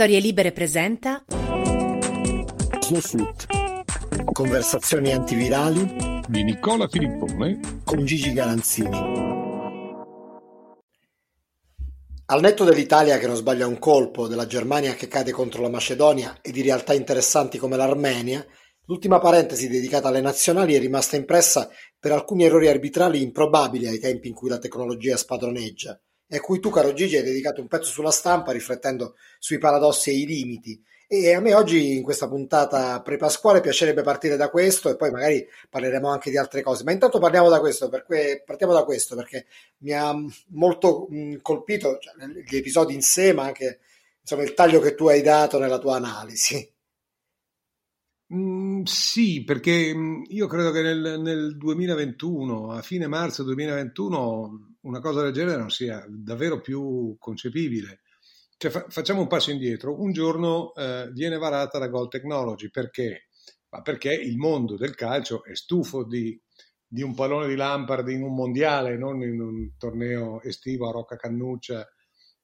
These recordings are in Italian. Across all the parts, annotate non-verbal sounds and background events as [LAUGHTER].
Storie Libere presenta Snowsuit. Conversazioni antivirali di Nicola Filippone con Gigi Galanzini. Al netto dell'Italia che non sbaglia un colpo, della Germania che cade contro la Macedonia e di realtà interessanti come l'Armenia, l'ultima parentesi dedicata alle nazionali è rimasta impressa per alcuni errori arbitrali improbabili ai tempi in cui la tecnologia spadroneggia e a cui tu, caro Gigi, hai dedicato un pezzo sulla stampa riflettendo sui paradossi e i limiti. E a me oggi, in questa puntata pre-pasquale, piacerebbe partire da questo e poi magari parleremo anche di altre cose. Ma intanto parliamo da questo, perché, partiamo da questo, perché mi ha molto mh, colpito cioè, gli episodi in sé, ma anche insomma, il taglio che tu hai dato nella tua analisi. Mm, sì, perché io credo che nel, nel 2021, a fine marzo 2021, una cosa del genere non sia davvero più concepibile. Cioè, fa- facciamo un passo indietro. Un giorno eh, viene varata la Gold Technology perché? Ma perché il mondo del calcio è stufo di, di un pallone di Lampard in un mondiale, non in un torneo estivo a Rocca Cannuccia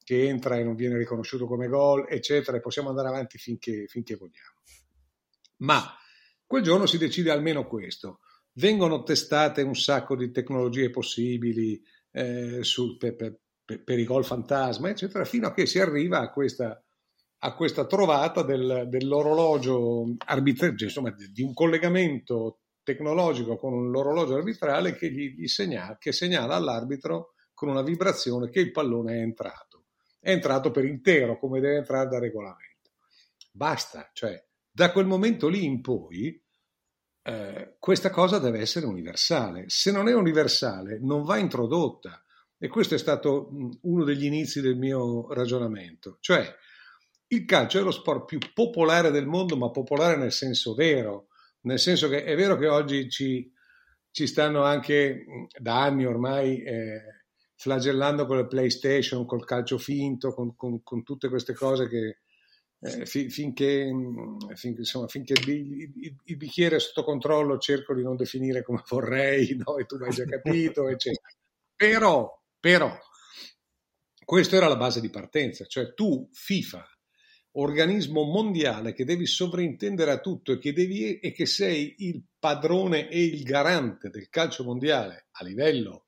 che entra e non viene riconosciuto come gol, eccetera, e possiamo andare avanti finché, finché vogliamo. Ma quel giorno si decide almeno questo. Vengono testate un sacco di tecnologie possibili, eh, su, per, per, per, i gol fantasma, eccetera, fino a che si arriva a questa, a questa trovata del, dell'orologio arbitraggio, insomma, di un collegamento tecnologico con l'orologio arbitrale che, gli, gli segnala, che segnala all'arbitro con una vibrazione che il pallone è entrato. È entrato per intero, come deve entrare da regolamento. Basta, cioè, da quel momento lì in poi eh, questa cosa deve essere universale. Se non è universale, non va introdotta. E questo è stato uno degli inizi del mio ragionamento. Cioè, il calcio è lo sport più popolare del mondo, ma popolare nel senso vero. Nel senso che è vero che oggi ci, ci stanno anche da anni ormai eh, flagellando con le PlayStation, col calcio finto, con, con, con tutte queste cose che, eh, finché, finché, insomma, finché il, il, il, bicchiere è sotto controllo cerco di non definire come [LAUGHS] vorrei, no? e tu l'hai già capito, [LAUGHS] eccetera. Però, però, questa era la base di partenza, cioè tu, FIFA, organismo mondiale che devi sovrintendere a tutto e che, devi, e che sei il padrone e il garante del calcio mondiale a livello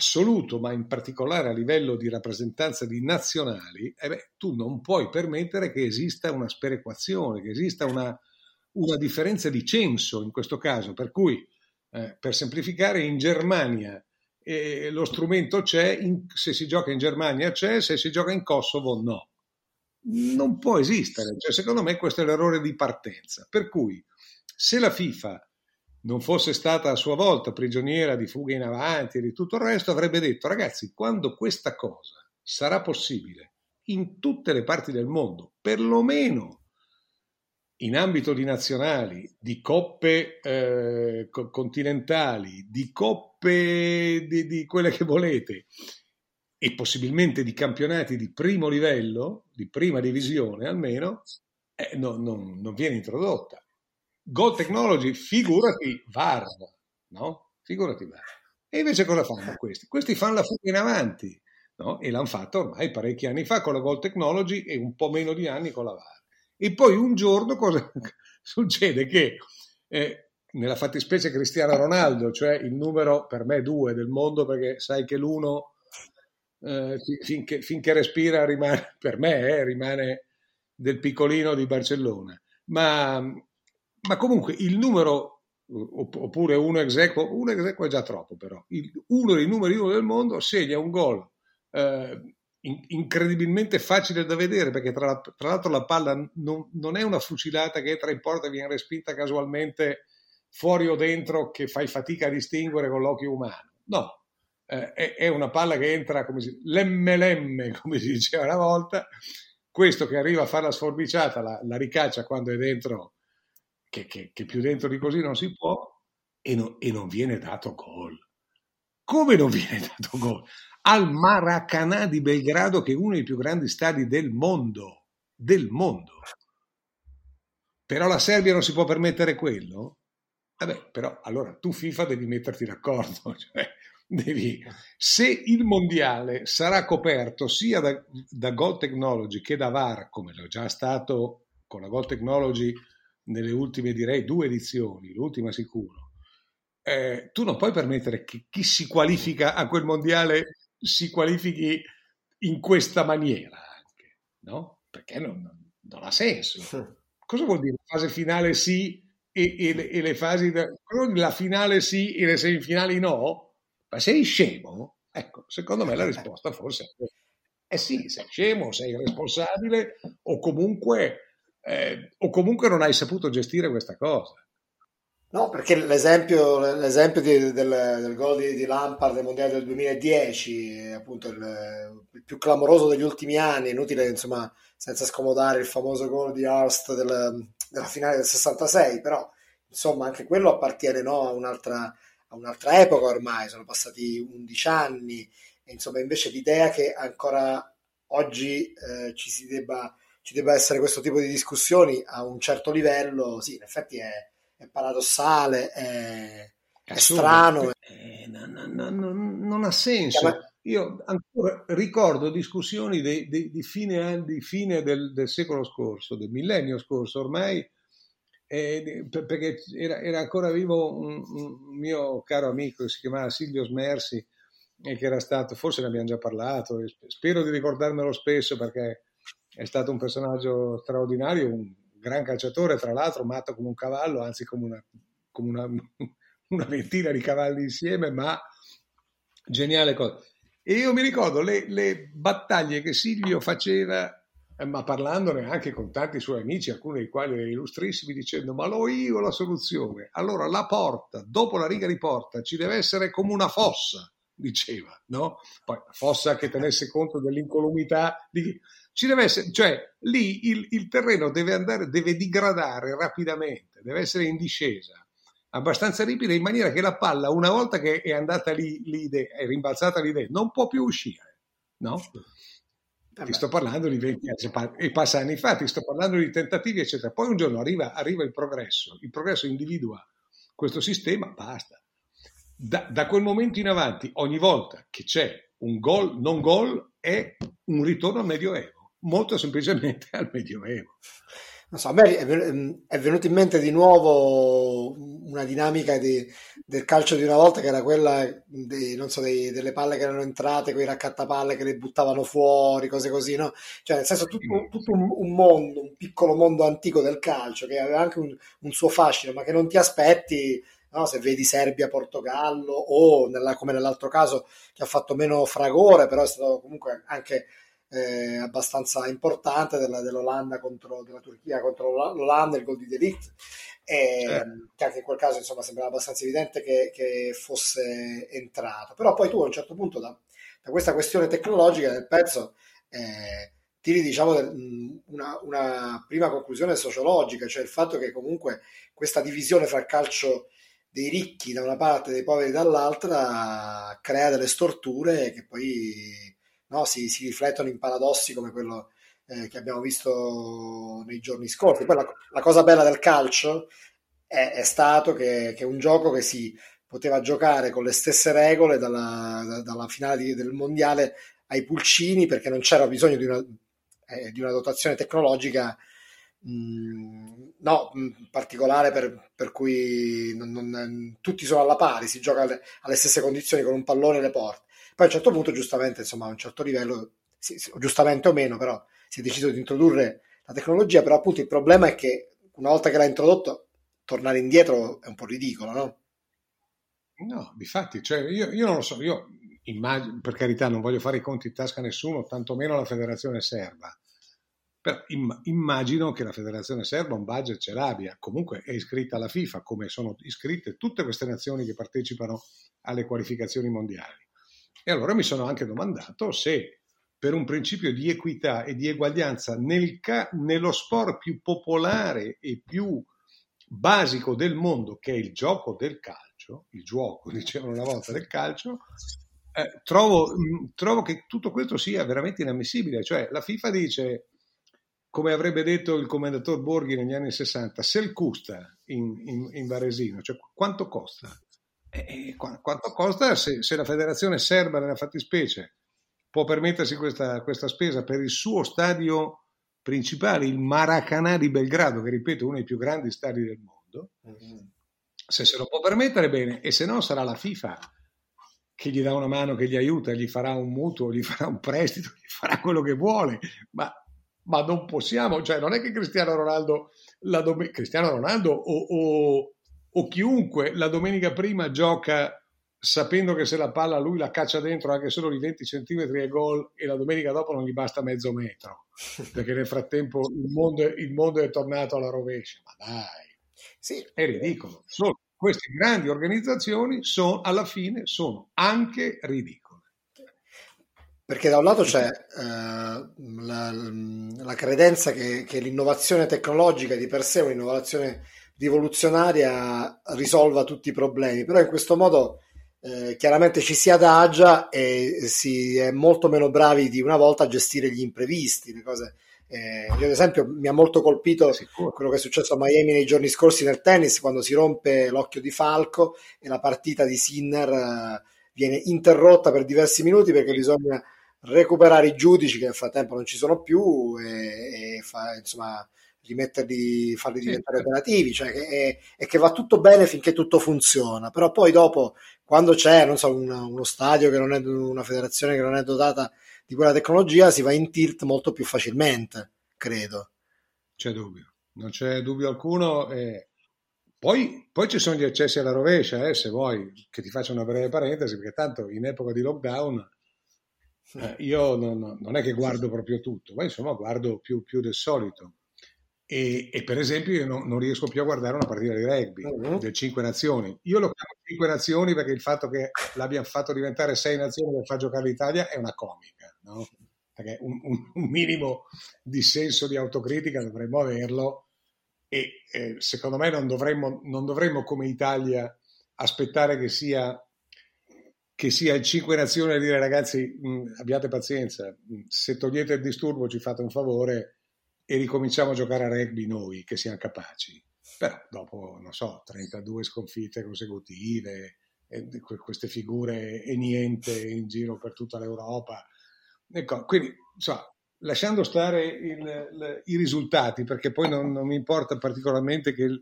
assoluto, ma in particolare a livello di rappresentanza di nazionali, eh beh, tu non puoi permettere che esista una sperequazione, che esista una, una differenza di censo in questo caso. Per cui, eh, per semplificare, in Germania eh, lo strumento c'è, in, se si gioca in Germania c'è, se si gioca in Kosovo no. Non può esistere. Cioè, secondo me questo è l'errore di partenza. Per cui, se la FIFA non fosse stata a sua volta prigioniera di fughe in avanti e di tutto il resto, avrebbe detto ragazzi, quando questa cosa sarà possibile in tutte le parti del mondo, perlomeno in ambito di nazionali, di coppe eh, continentali, di coppe di, di, quelle che volete e possibilmente di campionati di primo livello, di prima divisione almeno, eh, no, non, non viene introdotta. Gold Technology, figurati VAR, no? Figurati VAR. E invece cosa fanno questi? Questi fanno la fuga in avanti, no? E l'hanno fatto ormai parecchi anni fa con la Gold Technology e un po' meno di anni con la VAR. E poi un giorno cosa [LAUGHS] succede? Che eh, nella fattispecie Cristiano Ronaldo, cioè il numero per me due del mondo, perché sai che l'uno eh, finché, finché, respira rimane, per me eh, rimane del piccolino di Barcellona. Ma ma comunque il numero, oppure uno exequo, uno exequo è già troppo però, il, uno dei numeri uno del mondo segna un gol eh, in, incredibilmente facile da vedere perché tra, tra l'altro la palla non, non, è una fucilata che entra in porta e viene respinta casualmente fuori o dentro che fai fatica a distinguere con l'occhio umano. No, eh, è, è, una palla che entra come si, lemme lemme, come si diceva una volta, questo che arriva a fare la sforbiciata la, la ricaccia quando è dentro che, che, che, più dentro di così non si può e, no, e non viene dato gol. Come non viene [LAUGHS] dato gol? Al Maracanã di Belgrado, che è uno dei più grandi stadi del mondo, del mondo. Però la Serbia non si può permettere quello? Vabbè, però allora tu FIFA devi metterti d'accordo, [LAUGHS] cioè, devi, se il mondiale sarà coperto sia da, da Gold Technology che da VAR, come lo già stato con la Gold Technology nelle ultime, direi, due edizioni, l'ultima sicuro, eh, tu non puoi permettere che chi si qualifica a quel mondiale si qualifichi in questa maniera anche, no? Perché non, non ha senso. Cosa vuol dire fase finale sì e, e, e le fasi... Da, la finale sì e le semifinali no? Ma sei scemo? Ecco, secondo me la risposta forse è eh sì, sei scemo, sei irresponsabile o comunque, eh, o comunque non hai saputo gestire questa cosa. No, perché l'esempio, l'esempio di, del, del, gol di, di, Lampard del Mondiale del 2010 è appunto il, il, più clamoroso degli ultimi anni, inutile insomma, senza scomodare il famoso gol di Horst del, della finale del 66, però insomma anche quello appartiene no, a, un'altra, a un'altra epoca ormai, sono passati 11 anni, e insomma invece l'idea che ancora oggi eh, ci, si debba, ci debba essere questo tipo di discussioni a un certo livello, sì, in effetti è è paradossale, è, è strano. Eh, non, non, non, ha senso. Ma... Io ancora ricordo discussioni di, di, di fine, di fine del, del, secolo scorso, del millennio scorso ormai, eh, perché era, era, ancora vivo un, un, mio caro amico che si chiamava Silvio Smersi e che era stato, forse ne abbiamo già parlato, spero di ricordarmelo spesso perché è stato un personaggio straordinario, un gran calciatore, tra l'altro matto come un cavallo, anzi come una, come una, [LAUGHS] una ventina di cavalli insieme, ma geniale cosa. E io mi ricordo le, le battaglie che Silvio faceva, eh, ma parlandone anche con tanti suoi amici, alcuni dei quali erano illustrissimi, dicendo ma l'ho io la soluzione. Allora la porta, dopo la riga di porta, ci deve essere come una fossa, diceva, no? Poi fossa che tenesse conto dell'incolumità di ci deve essere, cioè lì il, il terreno deve andare, deve digradare rapidamente, deve essere in discesa abbastanza ripida in maniera che la palla una volta che è andata lì, lì è rimbalzata lì dentro, non può più uscire, no? Vabbè. Ti sto parlando di 20 anni e passa anni fa, ti sto parlando di tentativi, eccetera. Poi un giorno arriva, arriva il progresso, il progresso individua questo sistema, basta. Da, da, quel momento in avanti, ogni volta che c'è un gol, non gol, è un ritorno al Medioevo molto semplicemente al Medioevo. Non so, a me è venuta in mente di nuovo una dinamica di, del calcio di una volta che era quella non so, dei, delle palle che erano entrate, quei raccattapalle che le buttavano fuori, cose così, no? Cioè, nel senso, tutto, tutto un, un, mondo, un piccolo mondo antico del calcio che aveva anche un, un suo fascino, ma che non ti aspetti No, se vedi Serbia-Portogallo o nella, come nell'altro caso che ha fatto meno fragore, però è stato comunque anche eh, abbastanza importante della, dell'Olanda contro della Turchia contro l'Olanda, il gol di Delict, e, certo. che anche in quel caso insomma sembrava abbastanza evidente che, che, fosse entrato. Però poi tu a un certo punto da, da questa questione tecnologica del pezzo eh, tiri diciamo una, una, prima conclusione sociologica, cioè il fatto che comunque questa divisione fra il calcio dei ricchi da una parte e dei poveri dall'altra crea delle storture che poi no? si, si, riflettono in paradossi come quello eh, che abbiamo visto nei giorni scorsi. Poi la, la cosa bella del calcio è, è stato che, che, è un gioco che si poteva giocare con le stesse regole dalla, da, dalla finale di, del mondiale ai pulcini perché non c'era bisogno di una, eh, di una dotazione tecnologica mm, no, mh, particolare per, per cui non, non, tutti sono alla pari, si gioca alle, alle, stesse condizioni con un pallone e le porte. Poi a un certo punto, giustamente, insomma, a un certo livello, sì, giustamente o meno, però si è deciso di introdurre la tecnologia, però appunto il problema è che una volta che l'ha introdotto, tornare indietro è un po' ridicolo, no? No, difatti, cioè io, io non lo so, io immagino, per carità non voglio fare i conti in tasca a nessuno, tantomeno la federazione serba, però immagino che la federazione serba un budget ce l'abbia, comunque è iscritta alla FIFA, come sono iscritte tutte queste nazioni che partecipano alle qualificazioni mondiali. E allora mi sono anche domandato se per un principio di equità e di eguaglianza nel ca- nello sport più popolare e più basico del mondo, che è il gioco del calcio, il gioco, [LAUGHS] dicevano una volta, del calcio, eh, trovo, mm, trovo, che tutto questo sia veramente inammissibile. Cioè, la FIFA dice, come avrebbe detto il commendator Borghi negli anni 60, se il costa in, in, in Varesino, cioè quanto costa? E quanto costa se, se, la federazione serba nella fattispecie può permettersi questa, questa, spesa per il suo stadio principale, il Maracanã di Belgrado, che ripeto è uno dei più grandi stadi del mondo, mm-hmm. se se lo può permettere bene, e se no sarà la FIFA che gli dà una mano, che gli aiuta, gli farà un mutuo, gli farà un prestito, gli farà quello che vuole, ma, ma non possiamo, cioè non è che Cristiano Ronaldo, la dom- Cristiano Ronaldo o, o o chiunque la domenica prima gioca sapendo che se la palla lui la caccia dentro anche solo di 20 cm e gol e la domenica dopo non gli basta mezzo metro. [LAUGHS] Perché nel frattempo il mondo, il mondo è tornato alla rovescia. Ma dai. Sì. è ridicolo. Sono, queste grandi organizzazioni sono, alla fine sono anche ridicole. Perché da un lato c'è eh, la, la, credenza che, che l'innovazione tecnologica di per sé è un'innovazione rivoluzionaria risolva tutti i problemi, però in questo modo eh, chiaramente ci si adagia e si è molto meno bravi di una volta a gestire gli imprevisti, le cose. Eh, io ad esempio mi ha molto colpito quello che è successo a Miami nei giorni scorsi nel tennis quando si rompe l'occhio di Falco e la partita di Sinner eh, viene interrotta per diversi minuti perché bisogna recuperare i giudici che nel frattempo non ci sono più e, e fa, insomma rimetterli, farli diventare sì. operativi, cioè che è, è, che va tutto bene finché tutto funziona, però poi dopo, quando c'è, non so, una, uno stadio che non è una federazione che non è dotata di quella tecnologia, si va in tilt molto più facilmente, credo. C'è dubbio, non c'è dubbio alcuno. Eh. Poi, poi, ci sono gli accessi alla rovescia, eh, se vuoi, che ti faccio una breve parentesi, perché tanto in epoca di lockdown eh, io non, non, è che guardo proprio tutto, ma insomma guardo più, più del solito. E, e, per esempio io non, non, riesco più a guardare una partita di rugby uh-huh. del Cinque Nazioni. Io lo chiamo Cinque Nazioni perché il fatto che l'abbiano fatto diventare Sei Nazioni per far giocare l'Italia è una comica, no? Perché un, un, un, minimo di senso di autocritica dovremmo averlo e eh, secondo me non dovremmo, non dovremmo come Italia aspettare che sia che sia il Cinque Nazioni a dire ragazzi mh, abbiate pazienza, se togliete il disturbo ci fate un favore e ricominciamo a giocare a rugby noi che siamo capaci. Però dopo, non so, 32 sconfitte consecutive, queste figure e niente in giro per tutta l'Europa. Ecco, quindi, insomma, lasciando stare il, il, i risultati, perché poi non, non mi importa particolarmente il,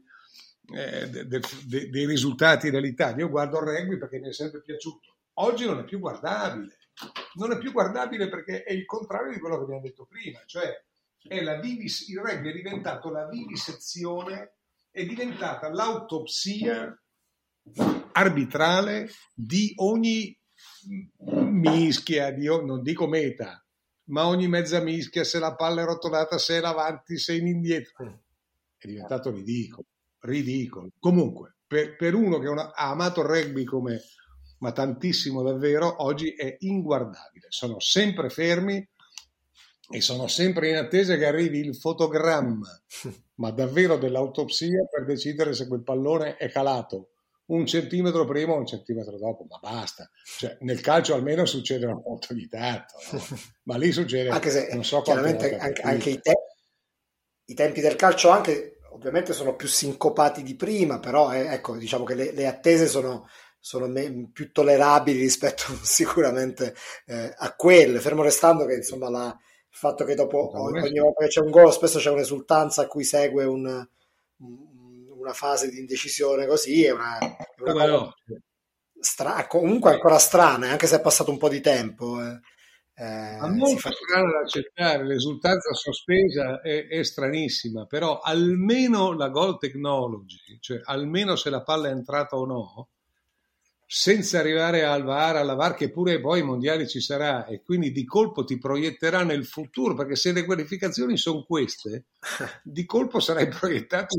eh, de, de, dei risultati dell'Italia, io guardo il rugby perché mi è sempre piaciuto. Oggi non è più guardabile, non è più guardabile perché è il contrario di quello che abbiamo detto prima, cioè vivis, il rugby è diventato la vivisezione, è diventata l'autopsia arbitrale di ogni mischia, di, non dico meta, ma ogni mezza mischia, se la palla è rotolata, se è in avanti, se è in indietro. È diventato ridicolo, ridicolo. Comunque, per, per uno che ha amato il rugby come, ma tantissimo davvero, oggi è inguardabile. Sono sempre fermi, e sono sempre in attesa che arrivi il fotogramma, [LAUGHS] ma davvero dell'autopsia per decidere se quel pallone è calato un centimetro prima o un centimetro dopo, ma basta. Cioè, nel calcio almeno succede una volta ogni tanto, no? [LAUGHS] ma lì succede... Anche se, non so chiaramente, anche, anche i, te- i, tempi del calcio anche, ovviamente sono più sincopati di prima, però eh, ecco, diciamo che le, le attese sono, sono più tollerabili rispetto [LAUGHS] sicuramente eh, a quelle, fermo restando che insomma la il fatto che dopo ogni volta che c'è un gol spesso c'è un'esultanza a cui segue un, una fase di indecisione così è una, è una cosa stra- comunque ancora strana anche se è passato un po' di tempo eh. Eh, molto fa... strano da accettare, l'esultanza sospesa è, è, stranissima, però almeno la goal technology, cioè almeno se la palla è entrata o no, senza arrivare al VAR, alla VAR che pure poi i mondiali ci sarà e quindi di colpo ti proietterà nel futuro perché se le qualificazioni sono queste [LAUGHS] di colpo sarai proiettato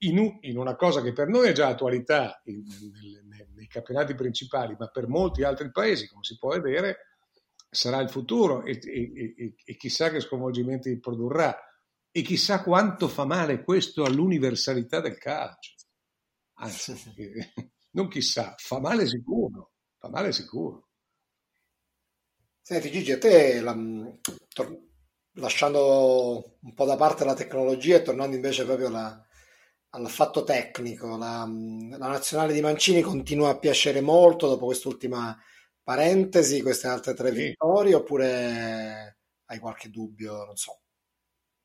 in, in una cosa che per noi è già attualità in, nei, nei campionati principali ma per molti altri paesi come si può vedere sarà il futuro e, e, e, e chissà che sconvolgimenti produrrà. E chissà quanto fa male questo all'universalità del calcio. Anzi [LAUGHS] non chissà, fa male sicuro, fa male sicuro. Senti Gigi, a te, la, tor- lasciando un po' da parte la tecnologia e tornando invece proprio alla, al fatto tecnico, la, la, nazionale di Mancini continua a piacere molto dopo quest'ultima parentesi, queste altre tre sì. vittorie, oppure hai qualche dubbio? Non so.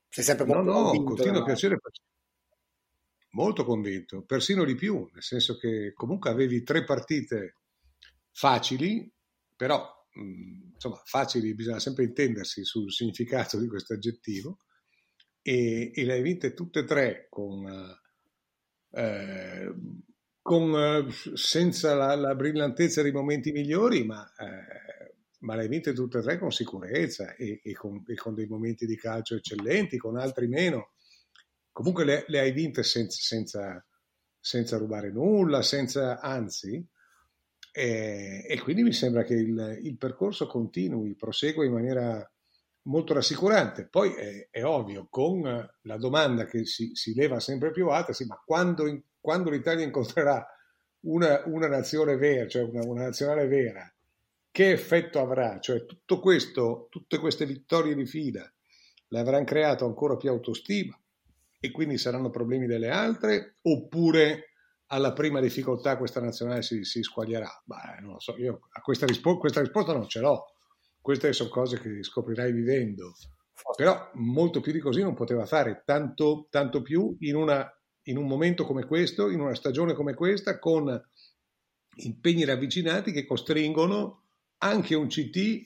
Sei sempre molto no, no, continua a piacere molto convinto, persino di più, nel senso che comunque avevi tre partite facili, però insomma facili, bisogna sempre intendersi sul significato di questo aggettivo, e, e le hai vinte tutte e tre con, eh, con senza la, la, brillantezza dei momenti migliori, ma, eh, ma le hai vinte tutte e tre con sicurezza e, e, con, e, con, dei momenti di calcio eccellenti, con altri meno. Comunque le, le hai vinte senza, senza, senza, rubare nulla, senza, anzi, eh, e quindi mi sembra che il, il percorso continui, prosegua in maniera molto rassicurante. Poi è, è, ovvio, con la domanda che si, si leva sempre più alta, sì, ma quando, quando l'Italia incontrerà una, una, nazione vera, cioè una, una, nazionale vera, che effetto avrà? Cioè tutto questo, tutte queste vittorie di fila le avranno creato ancora più autostima e quindi saranno problemi delle altre oppure alla prima difficoltà questa nazionale si, si squaglierà? Beh, non lo so, io a questa, rispo- questa risposta non ce l'ho queste sono cose che scoprirai vivendo. Però molto più di così non poteva fare, tanto, tanto più in, una, in un momento come questo, in una stagione come questa, con impegni ravvicinati che costringono anche un CT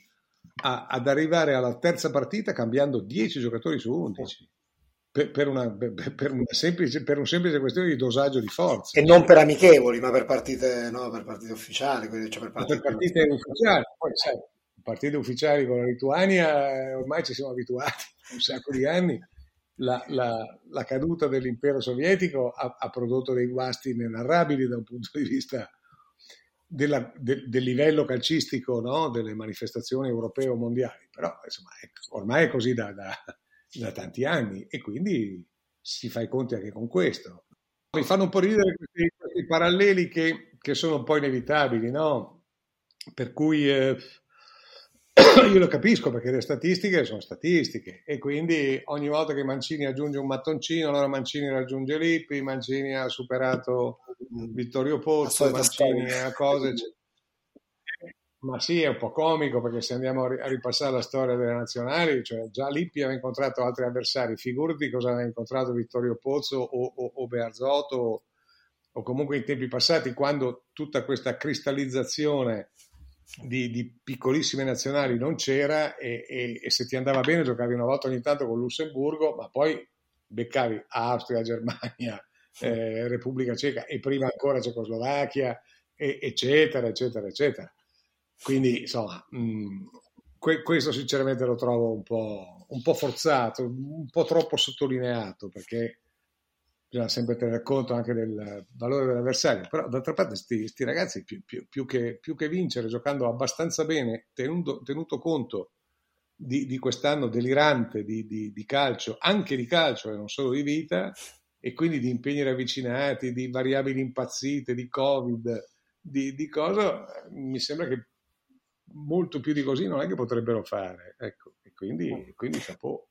a, ad arrivare alla terza partita cambiando 10 giocatori su 11. Per, per, una, per, una semplice, per, un semplice questione di dosaggio di forza. E non per amichevoli, ma per partite, no, per partite ufficiali. Cioè per partite, partite ufficiali. Poi, sai, partite ufficiali con la Lituania, eh, ormai ci siamo abituati [LAUGHS] un sacco di anni. La, la, la caduta dell'impero sovietico ha, ha, prodotto dei guasti inenarrabili da un punto di vista della, de, del livello calcistico no? delle manifestazioni europee o mondiali, però insomma, è, ormai è così da, da, da, tanti anni e quindi si fa i conti anche con questo. Mi fanno un po' ridere questi, questi paralleli che, che, sono un po' inevitabili, no? per cui eh, [COUGHS] io lo capisco perché le statistiche sono statistiche e quindi ogni volta che Mancini aggiunge un mattoncino, allora Mancini raggiunge Lippi, Mancini ha superato Vittorio Pozzo, Mancini ha cose. Ma sì, è un po' comico perché se andiamo a ripassare la storia delle nazionali, cioè già Lippi aveva incontrato altri avversari, figurati cosa aveva incontrato Vittorio Pozzo o, o, o Bearzotto o, comunque in tempi passati quando tutta questa cristallizzazione di, di, piccolissime nazionali non c'era e, e, e, se ti andava bene giocavi una volta ogni tanto con Lussemburgo, ma poi beccavi Austria, Germania, eh, Repubblica Ceca e prima ancora Cecoslovacchia, e, eccetera, eccetera, eccetera. Quindi insomma, mh, mm, que- questo sinceramente lo trovo un po', un po' forzato, un po' troppo sottolineato perché bisogna sempre tenere conto anche del valore dell'avversario, però d'altra parte questi ragazzi più, più, più, che, più, che, vincere giocando abbastanza bene, tenuto, tenuto conto di, di, quest'anno delirante di, di, di, calcio, anche di calcio e non solo di vita, e quindi di impegni ravvicinati, di variabili impazzite, di Covid, di, di cosa, mi sembra che molto più di così non è che potrebbero fare. Ecco, e quindi, quindi chapeau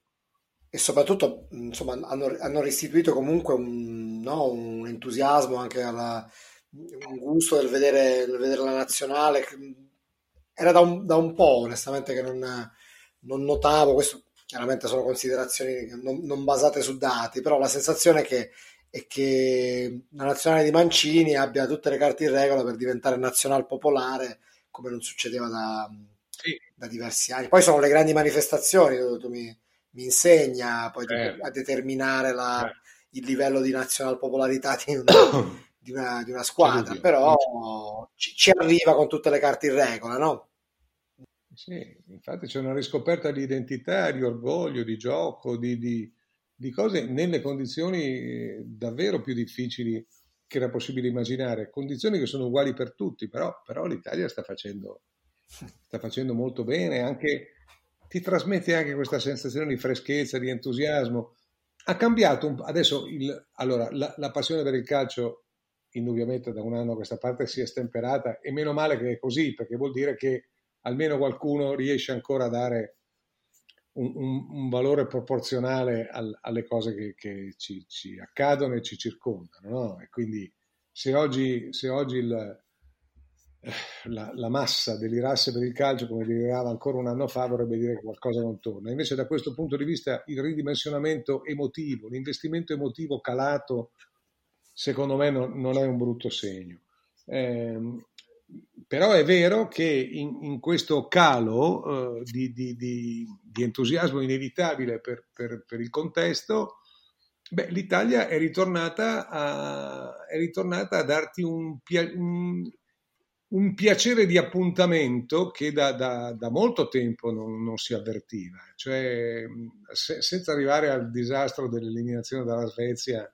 e soprattutto insomma, hanno, hanno restituito comunque un, no, un entusiasmo anche alla, un gusto del vedere, del vedere, la nazionale era da un, da un po' onestamente che non, non, notavo questo chiaramente sono considerazioni non, non, basate su dati però la sensazione è che, è che la nazionale di Mancini abbia tutte le carte in regola per diventare nazionale popolare come non succedeva da, sì. da diversi anni poi sono le grandi manifestazioni tu, tu mi, mi insegna poi eh. a determinare la, eh. il livello di nazional popolarità di una, [COUGHS] di una, di una squadra, però ci, ci, arriva con tutte le carte in regola, no? Sì, infatti c'è una riscoperta di identità, di orgoglio, di gioco, di, di, di cose nelle condizioni eh, davvero più difficili che era possibile immaginare, condizioni che sono uguali per tutti, però, però l'Italia sta facendo, sta facendo molto bene, anche ti trasmette anche questa sensazione di freschezza, di entusiasmo. Ha cambiato un, adesso il, allora, la, la, passione per il calcio indubbiamente da un anno a questa parte si è stemperata e meno male che è così perché vuol dire che almeno qualcuno riesce ancora a dare un, un, un valore proporzionale al, alle cose che, che ci, ci, accadono e ci circondano. No? E quindi se oggi, se oggi il, la, la, massa delirasse per il calcio come delirava ancora un anno fa, vorrebbe dire che qualcosa non torna. Invece da questo punto di vista il ridimensionamento emotivo, l'investimento emotivo calato, secondo me non, non è un brutto segno. Eh, però è vero che in, in questo calo uh, di, di, di, di, entusiasmo inevitabile per, per, per il contesto, beh, l'Italia è ritornata, a, è ritornata a darti un, un, un, piacere di appuntamento che da, da, da molto tempo non, non, si avvertiva. Cioè, se, senza arrivare al disastro dell'eliminazione dalla Svezia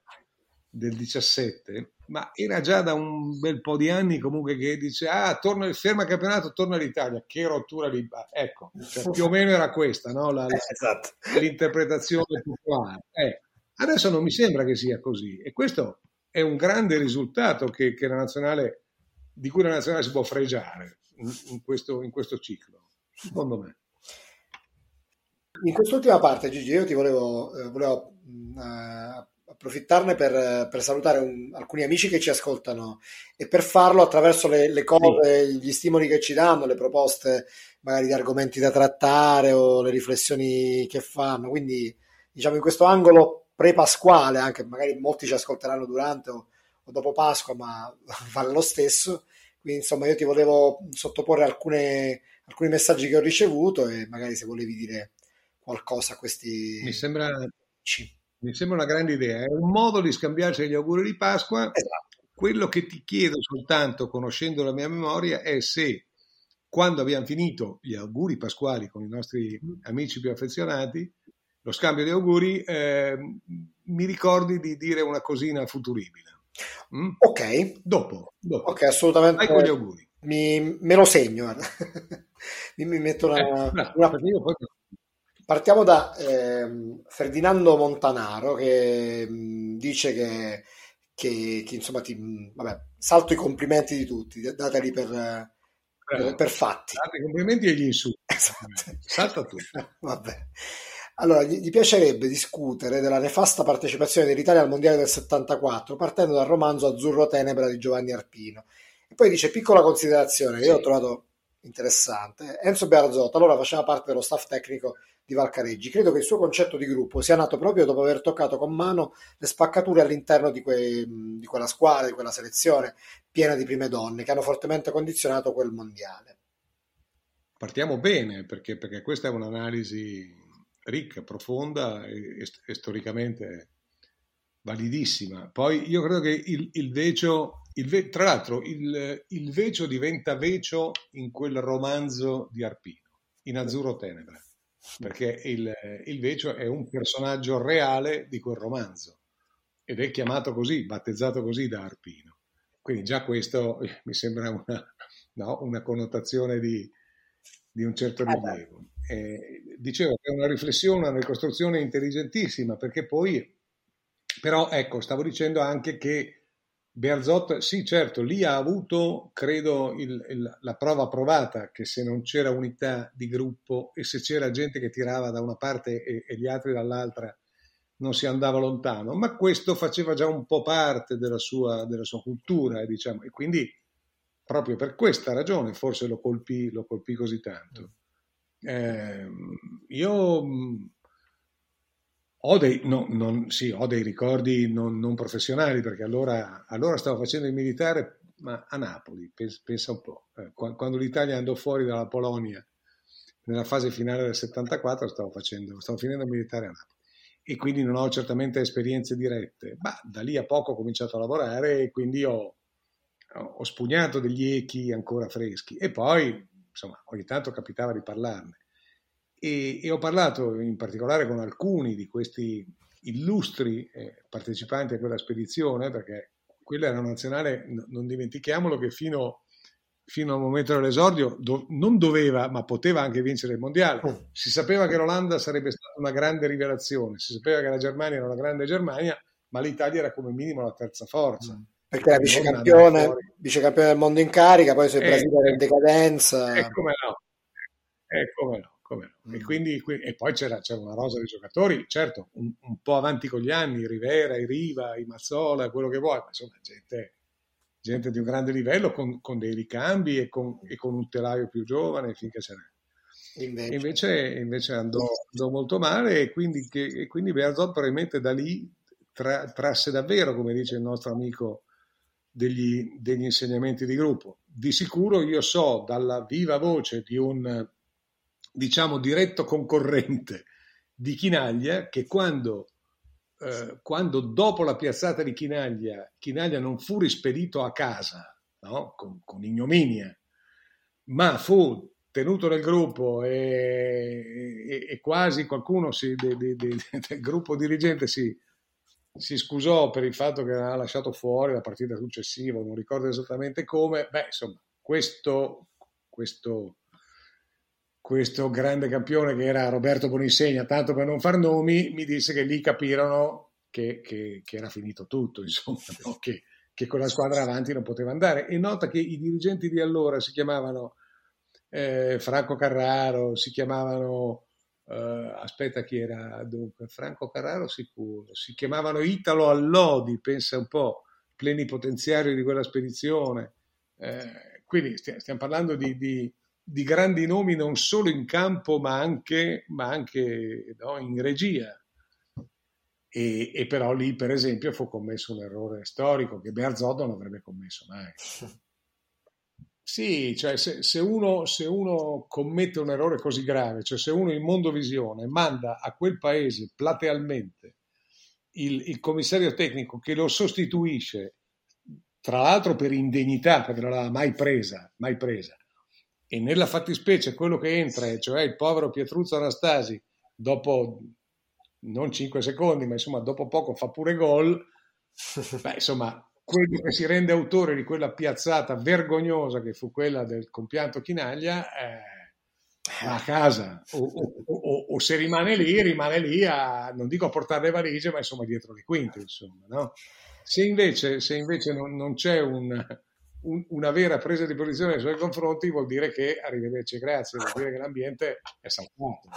del 17, ma era già da un bel po' di anni comunque che dice ah, torna, ferma il campionato, torna all'Italia, che rottura lì, ecco, cioè, più o meno era questa no? la, la, esatto. l'interpretazione popolare. Eh, adesso non mi sembra che sia così e questo è un grande risultato che, che la nazionale, di cui la nazionale si può fregiare in, in, questo, in questo ciclo, secondo me. In quest'ultima parte, Gigi, io ti volevo, eh, volevo uh, approfittarne per, per salutare un, alcuni amici che ci ascoltano e per farlo attraverso le, le cose, sì. gli stimoli che ci danno, le proposte magari di argomenti da trattare o le riflessioni che fanno. Quindi, diciamo, in questo angolo pre-pasquale, anche magari molti ci ascolteranno durante o, o dopo Pasqua, ma [LAUGHS] vale lo stesso. Quindi, insomma, io ti volevo sottoporre alcune, alcuni messaggi che ho ricevuto e magari se volevi dire qualcosa a questi... Mi sembra... Ci mi sembra una grande idea, è un modo di scambiarci gli auguri di Pasqua. Esatto. Quello che ti chiedo soltanto, conoscendo la mia memoria, è se quando abbiamo finito gli auguri pasquali con i nostri amici più affezionati, lo scambio di auguri, eh, mi ricordi di dire una cosina futuribile. Mm? Ok. Dopo, dopo. Ok, assolutamente. Vai con gli auguri. Mi, me lo segno. [LAUGHS] mi, mi metto una, eh, una... Poi Partiamo da eh, Ferdinando Montanaro che mh, mm, dice che, che, che, insomma ti, mm, vabbè, salto i complimenti di tutti, dateli per, per, per fatti. Date i complimenti e gli insulti. [LAUGHS] Esatto. Salta tutto. [LAUGHS] vabbè. Allora, gli, piacerebbe discutere della nefasta partecipazione dell'Italia al Mondiale del 74 partendo dal romanzo Azzurro Tenebra di Giovanni Arpino. E poi dice, piccola considerazione, sì. io ho trovato interessante, Enzo Bearzotto allora faceva parte dello staff tecnico di Valcareggi. Credo che il suo concetto di gruppo sia nato proprio dopo aver toccato con mano le spaccature all'interno di, que, di quella squadra, di quella selezione piena di prime donne che hanno fortemente condizionato quel mondiale. Partiamo bene perché, perché questa è un'analisi ricca, profonda e, e, storicamente validissima. Poi io credo che il, il vecio, il tra l'altro il, il vecio diventa vecio in quel romanzo di Arpino, in Azzurro Tenebra perché il, il Vecio è un personaggio reale di quel romanzo ed è chiamato così, battezzato così da Arpino. Quindi già questo [LAUGHS] mi sembra una, no, una connotazione di, di, un certo rilievo. Eh, dicevo che è una riflessione, una ricostruzione intelligentissima, perché poi, però ecco, stavo dicendo anche che Bearzot, sì certo, lì ha avuto, credo, il, il, la prova provata che se non c'era unità di gruppo e se c'era gente che tirava da una parte e, e gli altri dall'altra non si andava lontano, ma questo faceva già un po' parte della sua, della sua cultura, eh, diciamo, e quindi proprio per questa ragione forse lo colpì, lo colpì così tanto. Eh, io ho dei, no, non, sì, ho dei ricordi non, non professionali perché allora, allora, stavo facendo il militare ma a Napoli, pensa, un po'. Eh, quando l'Italia andò fuori dalla Polonia nella fase finale del 74 stavo, facendo, stavo finendo il militare a Napoli e quindi non ho certamente esperienze dirette, ma da lì a poco ho cominciato a lavorare e quindi ho, ho spugnato degli echi ancora freschi e poi insomma ogni tanto capitava di parlarne e, e, ho parlato in particolare con alcuni di questi illustri eh, partecipanti a quella spedizione, perché quella era una nazionale, non dimentichiamolo che fino, fino al momento dell'esordio do, non doveva, ma poteva anche vincere il mondiale. Mm. Si sapeva che l'Olanda sarebbe stata una grande rivelazione, si sapeva che la Germania era una grande Germania, ma l'Italia era come minimo la terza forza. Mm. Perché era vicecampione, vicecampione del mondo in carica, poi se il Brasile era in decadenza. E come no, e come no. No. E, mm. quindi, e, poi c'era, c'era, una rosa di giocatori, certo, un, un, po' avanti con gli anni, Rivera, i Riva, i Mazzola, quello che vuoi, ma insomma, gente, gente di un grande livello con, con dei ricambi e con, e con, un telaio più giovane finché ce n'è. Invece, invece, invece andò, andò, molto male e quindi, che, e quindi Bearzot probabilmente da lì tra, trasse davvero, come dice il nostro amico, degli, degli insegnamenti di gruppo. Di sicuro io so dalla viva voce di un diciamo, diretto concorrente di Chinaglia che quando, eh, quando dopo la piazzata di Chinaglia, Chinaglia non fu rispedito a casa no? con, con, ignominia, ma fu tenuto nel gruppo e, e, e quasi qualcuno si, de, de, de, del gruppo dirigente si, si scusò per il fatto che aveva lasciato fuori la partita successiva, non ricordo esattamente come, beh insomma questo, questo questo grande campione che era Roberto Boninsegna, tanto per non far nomi, mi disse che lì capirono che, che, che era finito tutto, [LAUGHS] insomma, no? che, che, con la squadra avanti non poteva andare. E nota che i dirigenti di allora si chiamavano eh, Franco Carraro, si chiamavano, eh, aspetta chi era dunque, Franco Carraro sicuro, si chiamavano Italo Allodi, pensa un po', plenipotenziario di quella spedizione. Eh, quindi stiamo parlando di, di di grandi nomi non solo in campo ma anche, ma anche no, in regia. E, e, però lì, per esempio, fu commesso un errore storico che Bearzot non avrebbe commesso mai. [LAUGHS] Sì, cioè se, se, uno, se, uno, commette un errore così grave, cioè se uno in mondovisione manda a quel paese platealmente il, il commissario tecnico che lo sostituisce, tra l'altro per indegnità, perché non l'aveva mai presa, mai presa, e nella fattispecie quello che entra, cioè il povero Pietruzzo Anastasi, dopo non 5 secondi, ma insomma dopo poco fa pure gol, [LAUGHS] beh, insomma quello che si rende autore di quella piazzata vergognosa che fu quella del compianto Chinaglia eh, va a casa o, o, o, o, se rimane lì, rimane lì a, non dico a portare le valigie, ma insomma dietro le quinte, insomma, no? Se invece, se invece non, non c'è un, un, una vera presa di posizione nei suoi confronti vuol dire che arrivederci grazie, vuol dire che l'ambiente è salvato.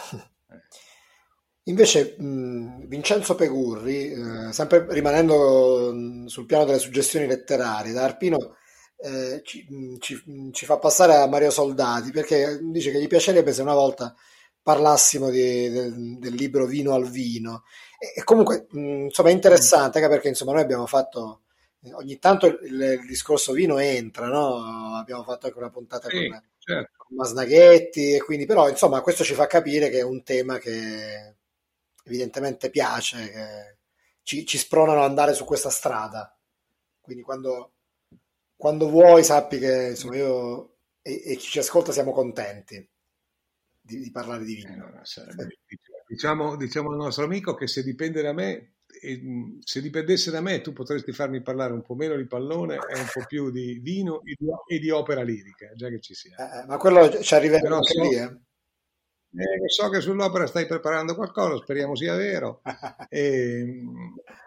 Invece mh, Vincenzo Pegurri, eh, sempre rimanendo mh, sul piano delle suggestioni letterarie, da Arpino eh, ci, ci, ci, fa passare a Mario Soldati perché dice che gli piacerebbe se una volta parlassimo di, del, del, libro Vino al vino. E, e comunque, mh, insomma, è interessante anche perché insomma, noi abbiamo fatto ogni tanto il, il, discorso vino entra, no? Abbiamo fatto anche una puntata sì, con, certo. con Masnaghetti, e quindi, però, insomma, questo ci fa capire che è un tema che evidentemente piace, che ci, ci spronano ad andare su questa strada. Quindi quando, quando vuoi sappi che insomma, io e, e, chi ci ascolta siamo contenti di, di parlare di vino. Eh, diciamo, diciamo al nostro amico che se dipende da me se dipendesse da me tu potresti farmi parlare un po' meno di pallone e un po' più di vino e di, e di opera lirica, già che ci sia. Eh, ma quello ci arriverà anche so, lì, eh? Eh, so che sull'opera stai preparando qualcosa, speriamo sia vero. [LAUGHS] e,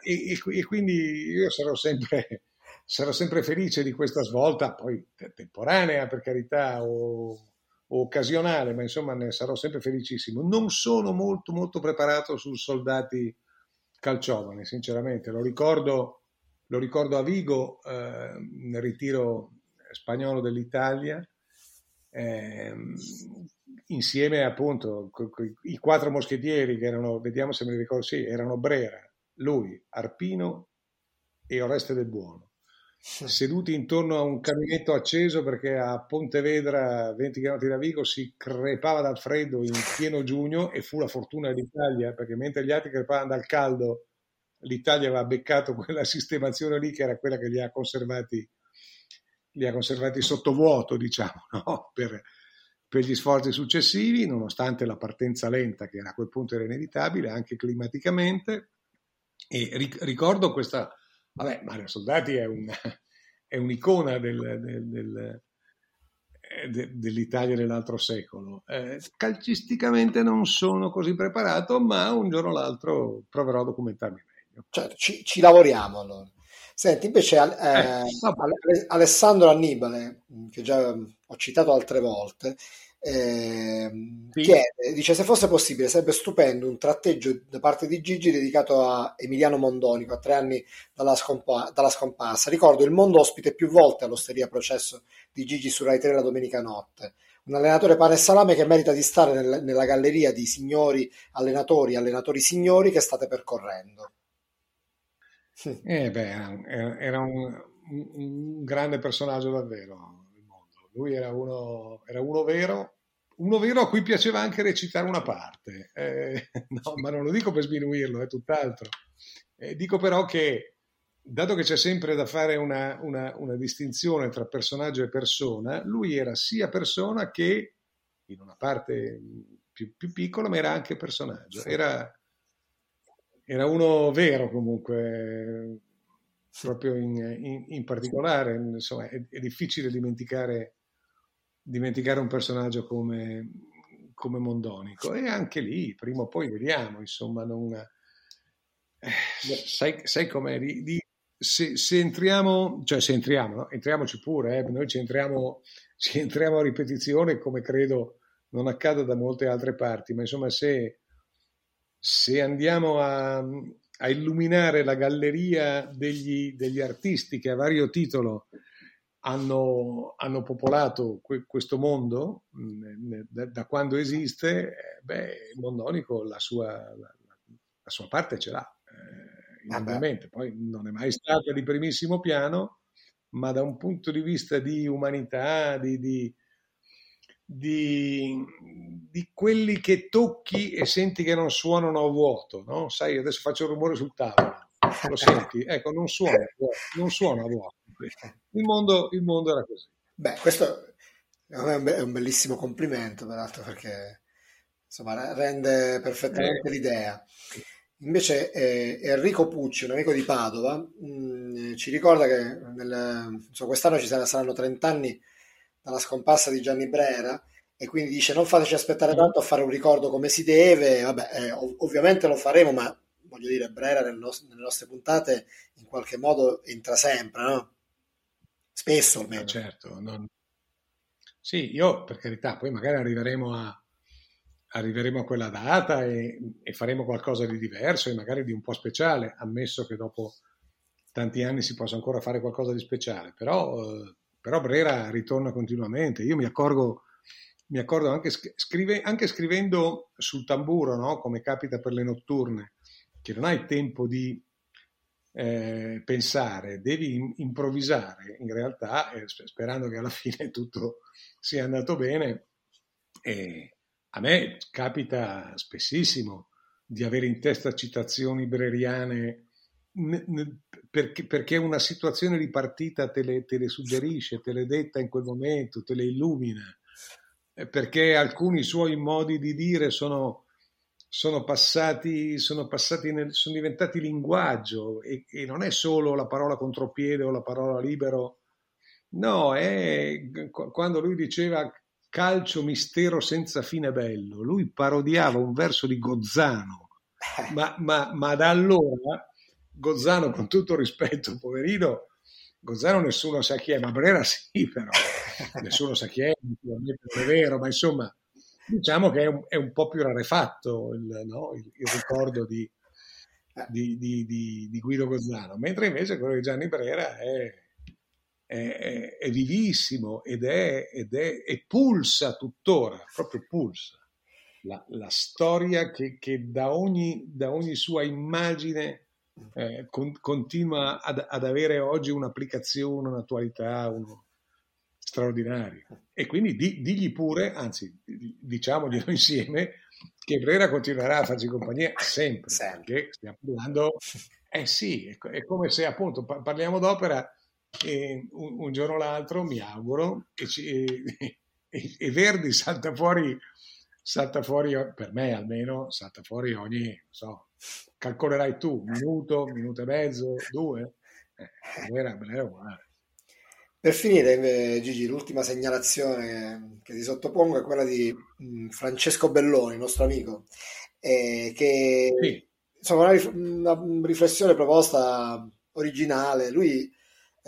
e, e, quindi io sarò sempre, [LAUGHS] sarò sempre felice di questa svolta, poi temporanea per carità o, o occasionale, ma insomma ne sarò sempre felicissimo. Non sono molto molto preparato sul soldati calciovane, sinceramente. Lo ricordo, lo ricordo a Vigo eh, nel ritiro spagnolo dell'Italia, eh, insieme appunto i quattro moschettieri che erano, vediamo se mi ricordo, sì, erano Brera, lui, Arpino e Oreste del Buono seduti intorno a un caminetto acceso perché a Pontevedra, 20 km da Vigo, si crepava dal freddo in pieno giugno e fu la fortuna dell'Italia perché mentre gli altri crepavano dal caldo, l'Italia aveva beccato [LAUGHS] quella sistemazione lì che era quella che li ha conservati, li ha conservati sottovuoto, diciamo, [LAUGHS] no? per, per gli sforzi successivi, nonostante la partenza lenta che a quel punto era inevitabile, anche climaticamente. E ricordo questa Vabbè, Mario Soldati è, un, [LAUGHS] è un'icona del, del, del, eh, de, dell'Italia dell'altro secolo. Eh, calcisticamente non sono così preparato, ma un giorno o l'altro proverò a documentarmi meglio. Certo, ci, ci lavoriamo allora. Senti, invece eh, eh, Alessandro Annibale, che già ho citato altre volte, eh, sì. chiede, dice se fosse possibile sarebbe stupendo un tratteggio da parte di Gigi dedicato a Emiliano Mondonico a tre anni dalla, scompa- dalla scomparsa. Ricordo il mondo ospite più volte all'osteria processo di Gigi su Rai 3 la domenica notte. Un allenatore pane e salame che merita di stare nel, nella galleria di signori allenatori, allenatori signori che state percorrendo. Eh beh, era un, un grande personaggio davvero lui era uno, era uno vero, uno vero a cui piaceva anche recitare una parte, eh, [LAUGHS] no, ma non lo dico per sminuirlo, è tutt'altro. Eh, dico però che, dato che c'è sempre da fare una, una, una, distinzione tra personaggio e persona, lui era sia persona che, in una parte più, più piccola, ma era anche personaggio. Era, era uno vero comunque, proprio in, in, in particolare, insomma, è, è difficile dimenticare dimenticare un personaggio come, come Mondonico. E anche lì, prima o poi vediamo, insomma, non... Eh, sai, sai com'è? Se, se, entriamo, cioè se entriamo, no? entriamoci pure, eh? noi ci entriamo, ci entriamo a ripetizione come credo non accada da molte altre parti, ma insomma se, se andiamo a, a, illuminare la galleria degli, degli artisti che a vario titolo hanno, hanno popolato que- questo mondo mh, da, da, quando esiste, eh, beh, Mondonico la sua, la, la sua parte ce l'ha, eh, ovviamente. Poi non è mai stata di primissimo piano, ma da un punto di vista di umanità, di, di, di, di quelli che tocchi e senti che non suonano a vuoto, no? Sai, adesso faccio il rumore sul tavolo, lo [LAUGHS] senti? Ecco, non suona, non suona a vuoto [LAUGHS] il mondo, il mondo era così. Beh, questo è un bellissimo complimento, peraltro, perché insomma, rende perfettamente eh. l'idea. Invece eh, Enrico Pucci, un amico di Padova, mh, mm, ci ricorda che nel, insomma, quest'anno ci saranno 30 anni dalla scomparsa di Gianni Brera e quindi dice non fateci aspettare tanto a fare un ricordo come si deve, vabbè, eh, ov- ovviamente lo faremo, ma voglio dire, Brera nel nos- nelle nostre puntate in qualche modo entra sempre, no? Spesso almeno. Eh, certo, non... sì, io per carità, poi magari arriveremo a, arriveremo a quella data e, e, faremo qualcosa di diverso e magari di un po' speciale, ammesso che dopo tanti anni si possa ancora fare qualcosa di speciale, però, eh, però Brera ritorna continuamente. Io mi accorgo, mi accorgo anche, scrive, anche scrivendo sul tamburo, no? come capita per le notturne, che non hai tempo di eh, pensare, devi improvvisare in realtà, eh, sperando che alla [LAUGHS] fine tutto sia andato bene. E a me capita spessissimo di avere in testa citazioni breriane perché, perché, una situazione di partita te le, te le, suggerisce, te le detta in quel momento, te le illumina, perché alcuni suoi modi di dire sono sono passati, sono, passati nel, sono diventati linguaggio e, e, non è solo la parola contropiede o la parola libero, no, è quando lui diceva calcio mistero senza fine bello, lui parodiava un verso di Gozzano, ma, ma, ma da allora Gozzano, con tutto rispetto, poverino, Gozzano nessuno sa chi è, ma Brera sì, però. [LAUGHS] Nessuno sa chi è, naturalmente non è vero, ma insomma diciamo che è un, è un po' più rarefatto il, no? il, il ricordo di, di, di, di, Guido Gozzano, mentre invece quello di Gianni Brera è, è, è vivissimo ed è, ed è, pulsa tuttora, proprio pulsa. La, la storia che, che da, ogni, da, ogni, sua immagine eh, con, continua ad, ad, avere oggi un'applicazione, un'attualità, uno, straordinario. E quindi di, digli pure, anzi diciamoglielo [LAUGHS] insieme, che Brera continuerà a farci compagnia sempre, sempre. perché stiamo parlando, eh sì, è, come se appunto parliamo d'opera e un, un giorno o l'altro, mi auguro, e, ci, [LAUGHS] e, e, Verdi salta fuori, salta fuori, per me almeno, salta fuori ogni, non so, calcolerai tu, minuto, minuto e mezzo, due, eh, Brera, Brera uguale. Per finire, Gigi, l'ultima segnalazione che ti sottopongo è quella di mm, Francesco Belloni, nostro amico, eh, che sì. insomma una, riflessione proposta originale. Lui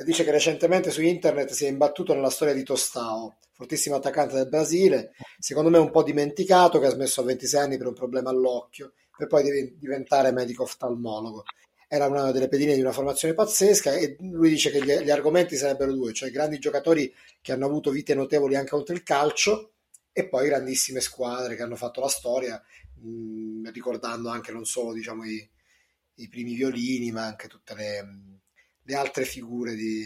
dice che recentemente su internet si è imbattuto nella storia di Tostao, fortissimo attaccante del Brasile, secondo me un po' dimenticato, che ha smesso a 26 anni per un problema all'occhio, per poi diventare medico oftalmologo. Era una delle pedine di una formazione pazzesca e lui dice che gli, gli argomenti sarebbero due, cioè grandi giocatori che hanno avuto vite notevoli anche oltre il calcio e poi grandissime squadre che hanno fatto la storia, mh, ricordando anche non solo diciamo, i, i primi violini, ma anche tutte le le altre figure di,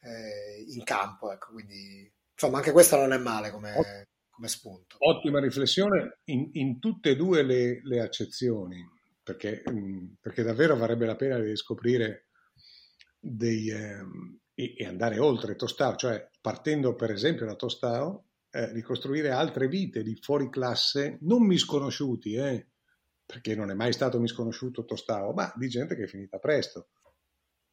eh, in campo. Ecco, quindi, insomma, anche questo non è male come, come spunto. Ottima riflessione in, in tutte e due le, le accezioni, perché, mm, perché, davvero varrebbe la pena di scoprire dei, eh, e, andare oltre Tostao, cioè partendo per esempio da Tostao, eh, ricostruire altre vite di fuori classe, non misconosciuti, eh, perché non è mai stato misconosciuto Tostao, ma di gente che è finita presto.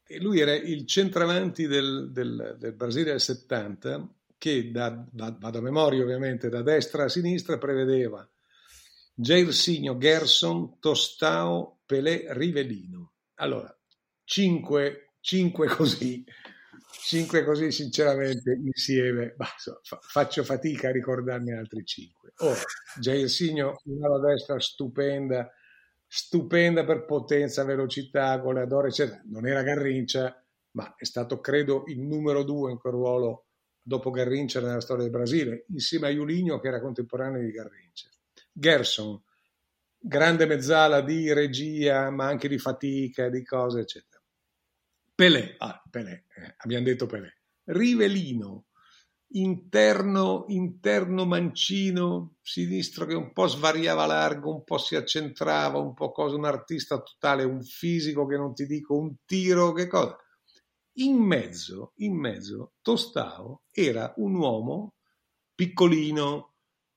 E lui era il centravanti del, del, del Brasile del 70 che, da, da, vado a memoria ovviamente, da destra a sinistra prevedeva Jairzinho, Gerson, Tostao, Pelé, Rivellino. Allora, cinque, cinque così, cinque così sinceramente insieme, bah, fa, faccio fatica a ricordarne altri cinque. Ora, Jairzinho, una destra stupenda, stupenda per potenza, velocità, goleador, eccetera. Non era Garrincia, ma è stato, credo, il numero due in quel ruolo dopo Garrincia nella storia del Brasile, insieme a Julinho che era contemporaneo di Garrincia. Gerson, grande mezzala di regia, ma anche di fatica, di cose, eccetera. Pelé, ah, Pelé, eh, abbiamo detto Pelé. Rivelino, interno, interno mancino, sinistro che un po' svariava largo, un po' si accentrava, un po' cosa, un artista totale, un fisico che non ti dico, un tiro, che cosa. In mezzo, in mezzo, Tostao era un uomo piccolino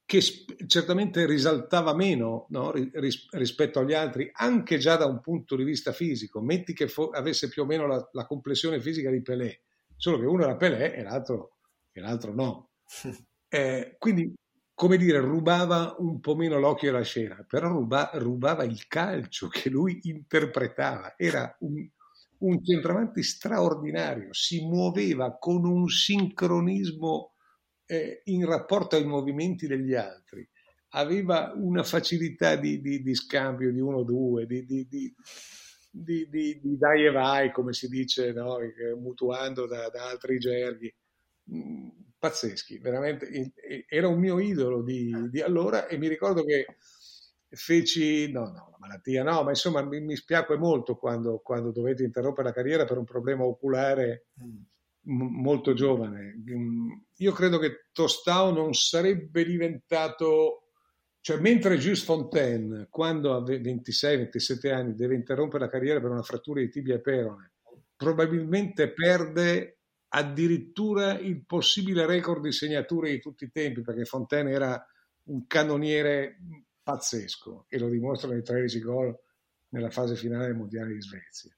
che certamente risaltava meno no? Ris- rispetto agli altri, anche già da un punto di vista fisico. Metti che fo- avesse più o meno la, la complessione fisica di Pelé, solo che uno era Pelé e l'altro e l'altro no. [LAUGHS] Eh, quindi, come dire, rubava un po' meno l'occhio e la scena, però ruba, rubava il calcio che lui interpretava. Era un, un centravanti straordinario, si muoveva con un sincronismo eh, in rapporto ai movimenti degli altri, aveva una facilità di, di, di scambio di uno-due, di, di, di, di, dai e vai, come si dice, no? mutuando da, da altri gerghi pazzeschi, veramente. Era un mio idolo di, allora e mi ricordo che feci, no, no, la malattia no, ma insomma mi, mi spiacque molto quando, quando dovetti interrompere la carriera per un problema oculare molto giovane. Io credo che Tostao non sarebbe diventato, cioè mentre Jules Fontaine, quando a 26-27 anni deve interrompere la carriera per una frattura di tibia e perone, probabilmente perde addirittura il possibile record di segnature di tutti i tempi, perché Fontaine era un cannoniere pazzesco e lo dimostrano i 13 gol nella fase finale Mondiale di Svezia.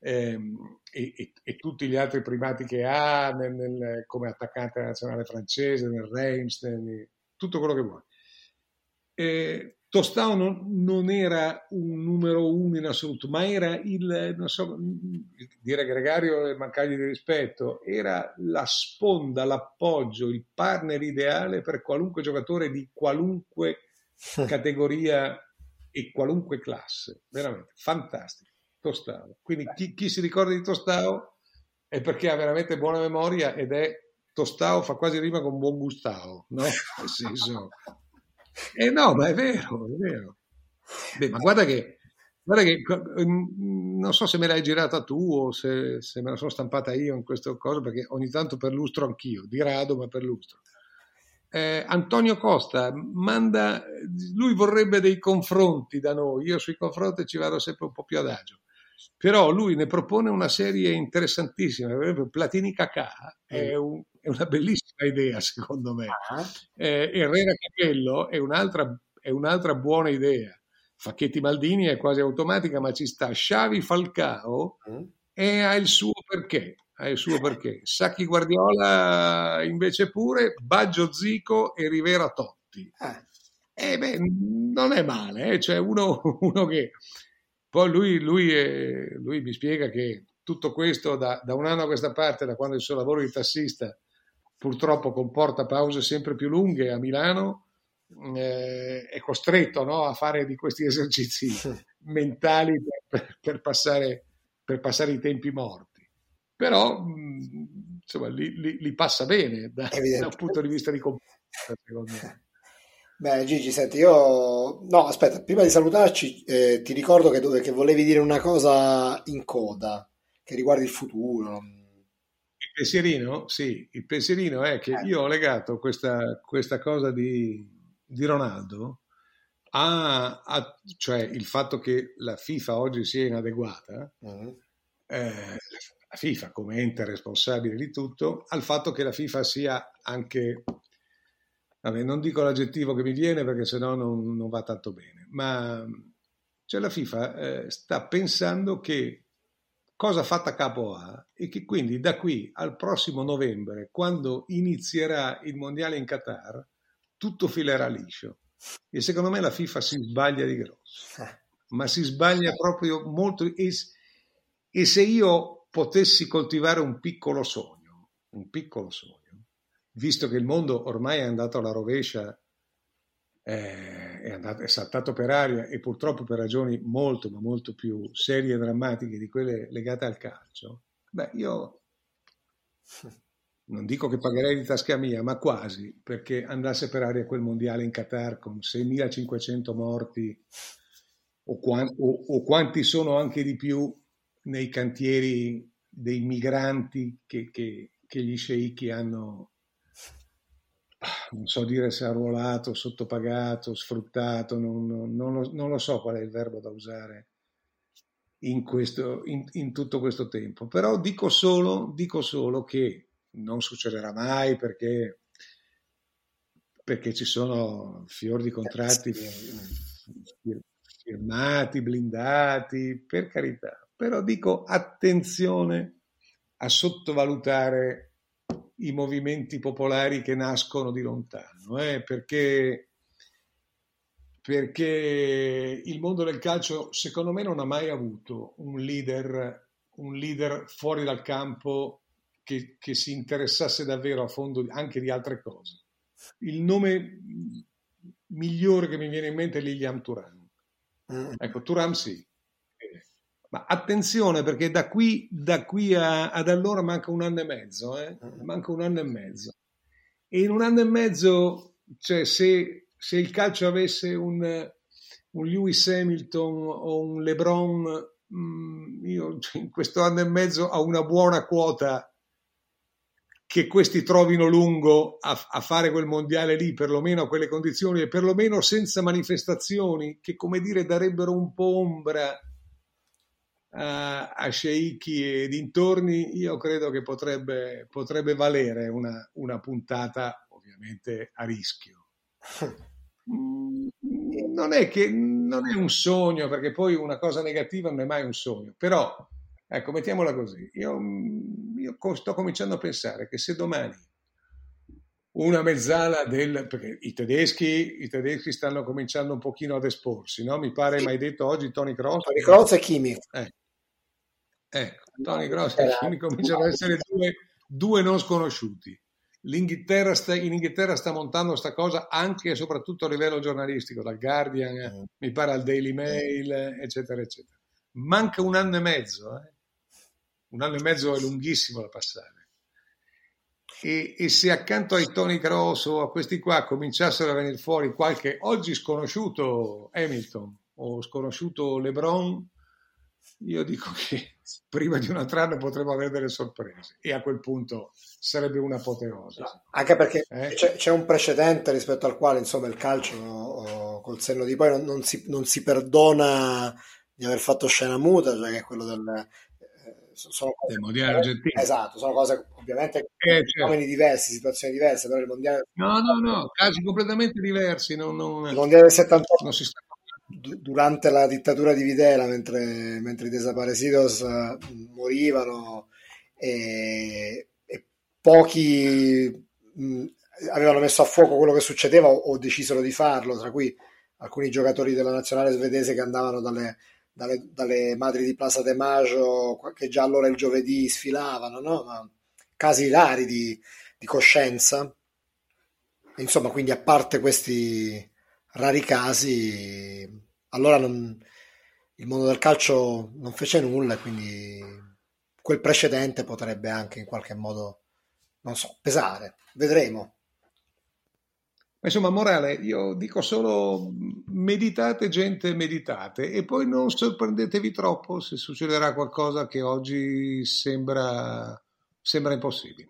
Ehm, e, e, e, tutti gli altri primati che ha nel, nel, come attaccante nazionale francese, nel Reims, nel, tutto quello che vuoi. E, Tostao non, non, era un numero uno in assoluto, ma era il, non so, dire gregario e mancargli di rispetto, era la sponda, l'appoggio, il partner ideale per qualunque giocatore di qualunque [LAUGHS] categoria e qualunque classe. Veramente fantastico. Tostao. Quindi chi, chi si ricorda di Tostao è perché ha veramente buona memoria ed è Tostao fa quasi rima con buon Gustavo, no? [LAUGHS] Nel senso, eh no, ma è vero, è vero. Beh, ma guarda che, guarda che, mm, non so se me l'hai girata tu o se, se, me la sono stampata io in questo cosa, perché ogni tanto per lustro anch'io, di rado, ma per lustro. Eh, Antonio Costa manda, lui vorrebbe dei confronti da noi, io sui confronti ci vado sempre un po' più adagio, però lui ne propone una serie interessantissima, per esempio Platini Cacà è un, è una bellissima idea, secondo me. Ah. Eh, Herrera Capello è un'altra, è un'altra buona idea. Facchetti Maldini è quasi automatica, ma ci sta Xavi Falcao mm. e ha il suo perché. Ha il suo perché. Sacchi Guardiola invece pure, Baggio Zico e Rivera Totti. Ah. Eh beh, non è male, eh? cioè uno, [LAUGHS] uno che... Poi lui, lui, è, lui mi spiega che tutto questo da, da, un anno a questa parte, da quando il suo lavoro di tassista purtroppo comporta pause sempre più lunghe a Milano, eh, è costretto no, a fare di questi [LAUGHS] esercizi mentali per, per, passare, per, passare, i tempi morti. Però insomma, li, li, li passa bene da, da, un punto di vista di comportamento, secondo me. Beh, Gigi, senti, io... No, aspetta, prima di salutarci, eh, ti ricordo che, che, volevi dire una cosa in coda, che riguarda il futuro. Il pensierino? Sì, il pensierino è che eh. io ho legato questa, questa cosa di, di Ronaldo a, a, cioè il fatto che la FIFA oggi sia inadeguata, mm. eh, la FIFA come ente responsabile di tutto, al fatto che la FIFA sia anche Vabbè, non dico l'aggettivo che mi viene perché sennò non, non va tanto bene, ma cioè la FIFA eh, sta pensando che cosa fatta capo a e che quindi da qui al prossimo novembre, quando inizierà il mondiale in Qatar, tutto filerà liscio. E secondo me la FIFA si sbaglia di grosso, [LAUGHS] ma si sbaglia proprio molto. E, e se io potessi coltivare un piccolo sogno, un piccolo sogno, visto che il mondo ormai è andato alla rovescia, eh, è, andato, è saltato per aria e purtroppo per ragioni molto, ma molto più serie e drammatiche di quelle legate al calcio, beh, io non dico che pagherei di tasca mia, ma quasi, perché andasse per aria quel mondiale in Qatar con 6.500 morti o, quanti, o, o quanti sono anche di più nei cantieri dei migranti che, che, che gli sceicchi hanno, non so dire se arruolato, sottopagato, sfruttato, non, non, lo, non, lo, so qual è il verbo da usare in, questo, in, in tutto questo tempo, però dico solo, dico solo che non succederà mai perché, perché ci sono fior di contratti firmati, blindati, per carità, però dico attenzione a sottovalutare i movimenti popolari che nascono di lontano, eh, perché, perché il mondo del calcio secondo me non ha mai avuto un leader, un leader fuori dal campo che, che, si interessasse davvero a fondo anche di altre cose. Il nome migliore che mi viene in mente è Lilian Turan. Mm. Ecco, Turan sì, ma attenzione perché da qui, da qui a, ad allora manca un anno e mezzo, eh? Mm. manca un anno e mezzo. E in un anno e mezzo, cioè se, se il calcio avesse un, un, Lewis Hamilton o un LeBron, mh, mm, io in questo anno e mezzo ho una buona quota che questi trovino lungo a, a, fare quel mondiale lì, perlomeno a quelle condizioni e perlomeno senza manifestazioni che, come dire, darebbero un po' ombra a, a sceicchi e dintorni, io credo che potrebbe, potrebbe valere una, una puntata ovviamente a rischio. [LAUGHS] Non è che non è un sogno, perché poi una cosa negativa non è mai un sogno, però ecco, mettiamola così. Io, io sto cominciando a pensare che se domani una mezzala del perché i tedeschi, i tedeschi stanno cominciando un pochino ad esporsi, no? Mi pare, sì. mai detto oggi Tony Cross. Tony Cross e Kimi. Eh, Ecco, Tony Gross e Kimi cominciano ad essere due, due non sconosciuti. L'Inghilterra sta, in Inghilterra sta montando questa cosa anche e soprattutto a livello giornalistico, dal Guardian, mm. mi pare al Daily Mail, eccetera, eccetera. Manca un anno e mezzo, eh? un anno e mezzo è lunghissimo da passare. E, e, se accanto ai Tony Cross o a questi qua cominciassero a venire fuori qualche oggi sconosciuto Hamilton o sconosciuto LeBron, io dico che [LAUGHS] prima di un altro anno potremo avere delle sorprese e a quel punto sarebbe un'apoteosi. No, anche perché eh? c'è, c'è, un precedente rispetto al quale insomma il calcio oh, col senno di poi non, non, si, non, si, perdona di aver fatto scena muta, cioè che è quello del... Eh, sono cose, del mondiale argentino. Esatto, sono cose ovviamente eh, certo. diversi, situazioni diverse, però il mondiale... No, no, no, casi completamente diversi. Non, non, il mondiale del 78 non si sta durante la dittatura di Videla, mentre, mentre i desaparecidos uh, morivano e, e pochi mh, avevano messo a fuoco quello che succedeva o, o, decisero di farlo, tra cui alcuni giocatori della nazionale svedese che andavano dalle, dalle, dalle, madri di Plaza de Maggio che già allora il giovedì sfilavano, no? Ma casi rari di, di coscienza. Insomma, quindi a parte questi rari casi, allora non, il mondo del calcio non fece nulla e quindi quel precedente potrebbe anche in qualche modo, non so, pesare. Vedremo. Insomma, morale, io dico solo meditate gente, meditate e poi non sorprendetevi troppo se succederà qualcosa che oggi sembra, sembra impossibile.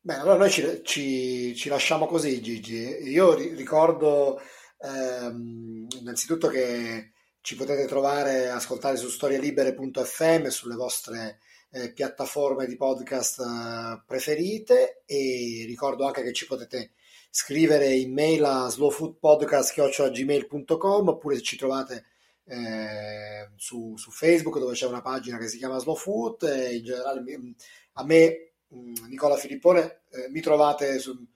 Bene, allora noi ci, ci, ci, lasciamo così Gigi. Io ricordo ehm, innanzitutto che ci potete trovare, ascoltare su storielibere.fm sulle vostre eh, piattaforme di podcast eh, preferite e ricordo anche che ci potete scrivere in mail a slowfoodpodcast.gmail.com oppure se ci trovate eh, su, su, Facebook dove c'è una pagina che si chiama Slow Food e in generale a me Nicola Filippone eh, mi trovate su,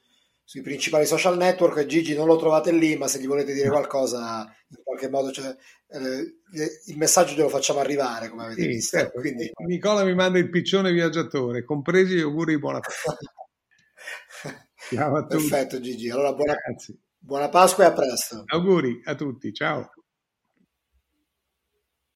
sui principali social network Gigi non lo trovate lì ma se gli volete dire qualcosa in qualche modo cioè, eh, il messaggio glielo facciamo arrivare come avete sì, visto certo. Quindi... Nicola mi manda il piccione viaggiatore compresi gli auguri di buona festa [LAUGHS] Ciao a tutti. Perfetto Gigi, allora buona, buona Pasqua e a presto. Auguri a tutti, ciao.